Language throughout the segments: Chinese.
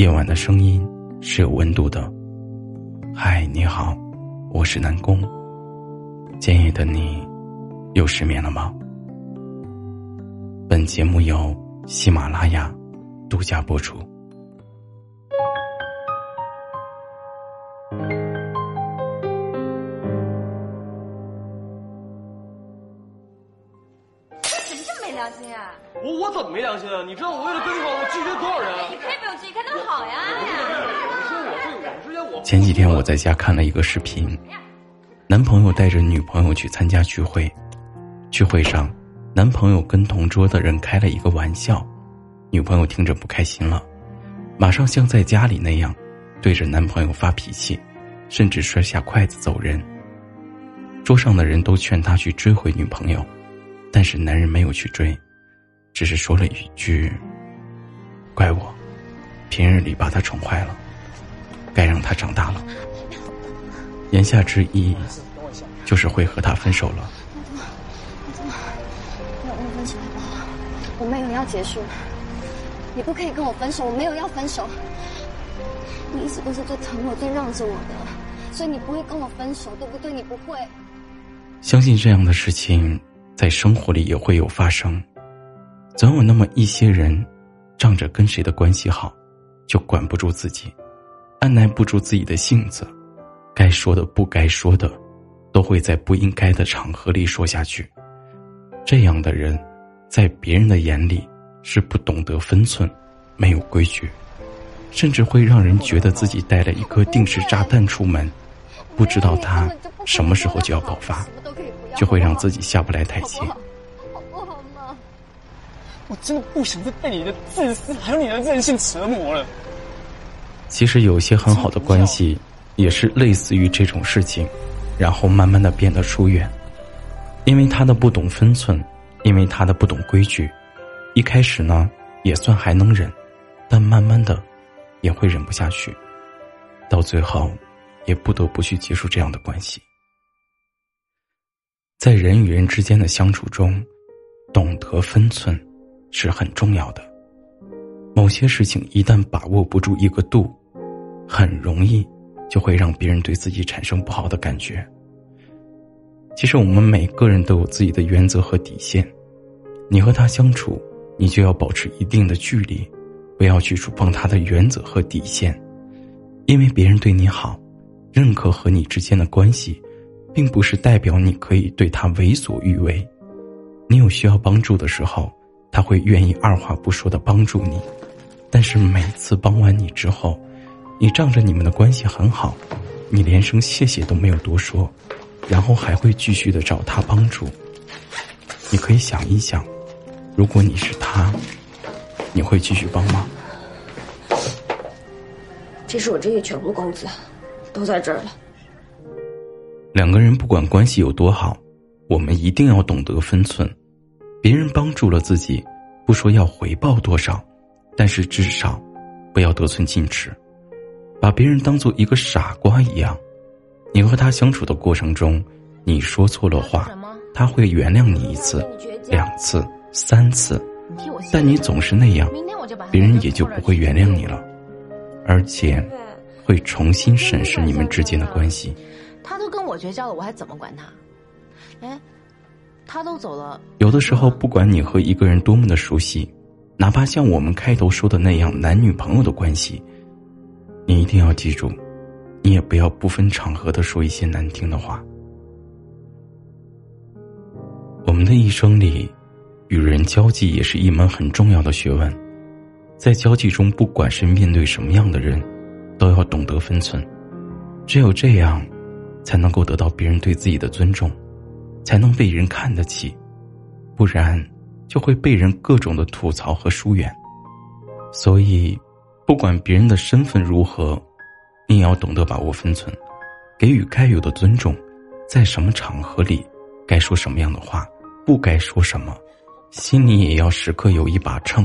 夜晚的声音是有温度的。嗨，你好，我是南宫。今夜的你又失眠了吗？本节目由喜马拉雅独家播出。怎么这么没良心啊？我我怎么没良心啊？你知道我为了跟你好，我拒绝多少人啊？你可以不用质疑，看他们好呀。你说我对我们之间我前几天我在家看了一个视频，男朋友带着女朋友去参加聚会，聚会上，男朋友跟同桌的人开了一个玩笑，女朋友听着不开心了，马上像在家里那样，对着男朋友发脾气，甚至摔下筷子走人。桌上的人都劝他去追回女朋友，但是男人没有去追，只是说了一句：“怪我，平日里把她宠坏了。”该让他长大了。言下之意，就是会和他分手了。我分手好不好？我没有要结束，你不可以跟我分手，我没有要分手。你一直都是最疼我、最让着我的，所以你不会跟我分手，对不对？你不会。相信这样的事情在生活里也会有发生。总有那么一些人，仗着跟谁的关系好，就管不住自己。按耐不住自己的性子，该说的不该说的，都会在不应该的场合里说下去。这样的人，在别人的眼里是不懂得分寸，没有规矩，甚至会让人觉得自己带了一颗定时炸弹出门，不知道他什么时候就要爆发，就会让自己下不来台阶。好不好嘛？我真的不想再被你的自私还有你的任性折磨了。其实有些很好的关系，也是类似于这种事情，然后慢慢的变得疏远，因为他的不懂分寸，因为他的不懂规矩，一开始呢也算还能忍，但慢慢的也会忍不下去，到最后也不得不去结束这样的关系。在人与人之间的相处中，懂得分寸是很重要的。某些事情一旦把握不住一个度，很容易就会让别人对自己产生不好的感觉。其实我们每个人都有自己的原则和底线，你和他相处，你就要保持一定的距离，不要去触碰他的原则和底线，因为别人对你好，认可和你之间的关系，并不是代表你可以对他为所欲为。你有需要帮助的时候，他会愿意二话不说的帮助你，但是每次帮完你之后，你仗着你们的关系很好，你连声谢谢都没有多说，然后还会继续的找他帮助。你可以想一想，如果你是他，你会继续帮吗？这是我这月全部工资，都在这儿了。两个人不管关系有多好，我们一定要懂得分寸。别人帮助了自己，不说要回报多少，但是至少不要得寸进尺，把别人当做一个傻瓜一样。你和他相处的过程中，你说错了话，他会原谅你一次、两次、三次，但你总是那样，别人也就不会原谅你了，而且会重新审视你们之间的关系。他都跟我绝交了，我还怎么管他？哎。他都走了。有的时候，不管你和一个人多么的熟悉，哪怕像我们开头说的那样男女朋友的关系，你一定要记住，你也不要不分场合的说一些难听的话。我们的一生里，与人交际也是一门很重要的学问，在交际中，不管是面对什么样的人，都要懂得分寸，只有这样，才能够得到别人对自己的尊重。才能被人看得起，不然就会被人各种的吐槽和疏远。所以，不管别人的身份如何，你也要懂得把握分寸，给予该有的尊重，在什么场合里该说什么样的话，不该说什么，心里也要时刻有一把秤，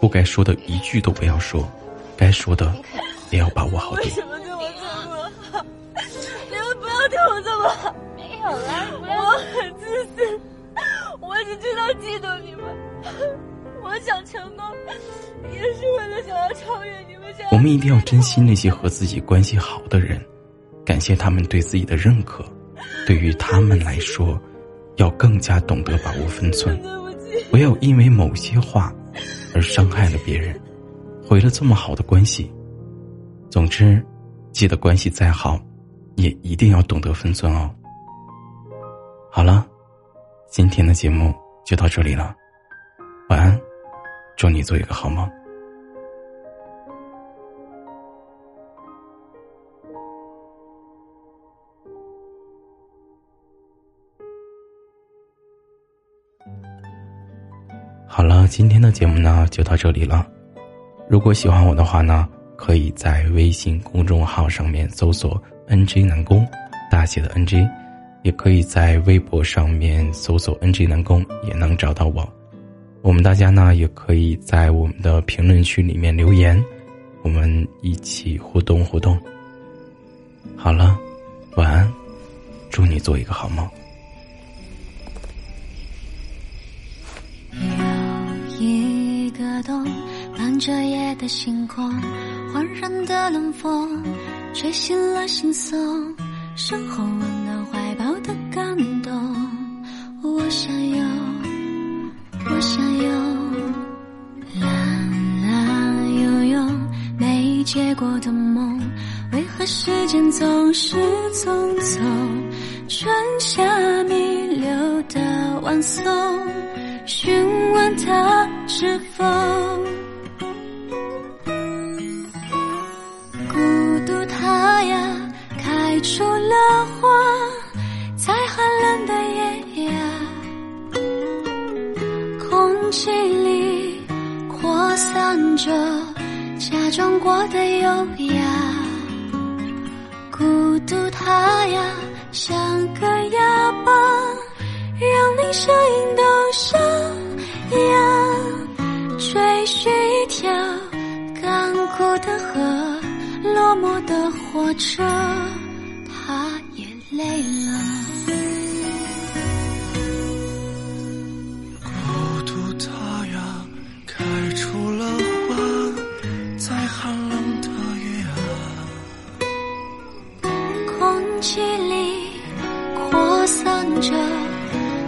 不该说的一句都不要说，该说的也要把握好点。为什么对我这么好？你们不要对我这么好。没有啦。我很自私，我只知道嫉妒你们。想成功，也是为了想要超越你们家。我们一定要珍惜那些和自己关系好的人，感谢他们对自己的认可。对于他们来说，要更加懂得把握分寸，不要因为某些话而伤害了别人，毁了这么好的关系。总之，记得关系再好，也一定要懂得分寸哦。好了，今天的节目就到这里了，晚安，祝你做一个好梦。好了，今天的节目呢就到这里了。如果喜欢我的话呢，可以在微信公众号上面搜索 “nj 南宫”，大写的 “nj”，也可以在微博上面搜索 “nj 南宫”，也能找到我。我们大家呢也可以在我们的评论区里面留言，我们一起互动互动。好了，晚安，祝你做一个好梦。有一个洞，伴着夜的星空，缓然的冷风吹醒了心松，身后温暖怀抱的感动。过的梦，为何时间总是匆匆？春夏弥留的晚松。询问他是否呀，像个哑巴。让你声音都沙哑，追寻一条干枯的河，落寞的火车，他也累了。气里扩散着。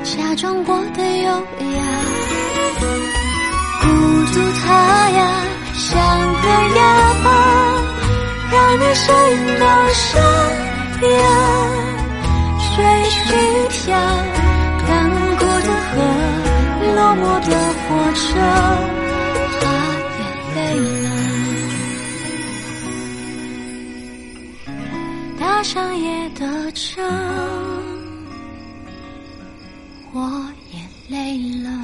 假装过的优雅，孤独它呀像个哑巴，让你声音都沙哑。追寻一条干枯的河，落寞的火车，它也累了，搭上夜的唱。我也累了。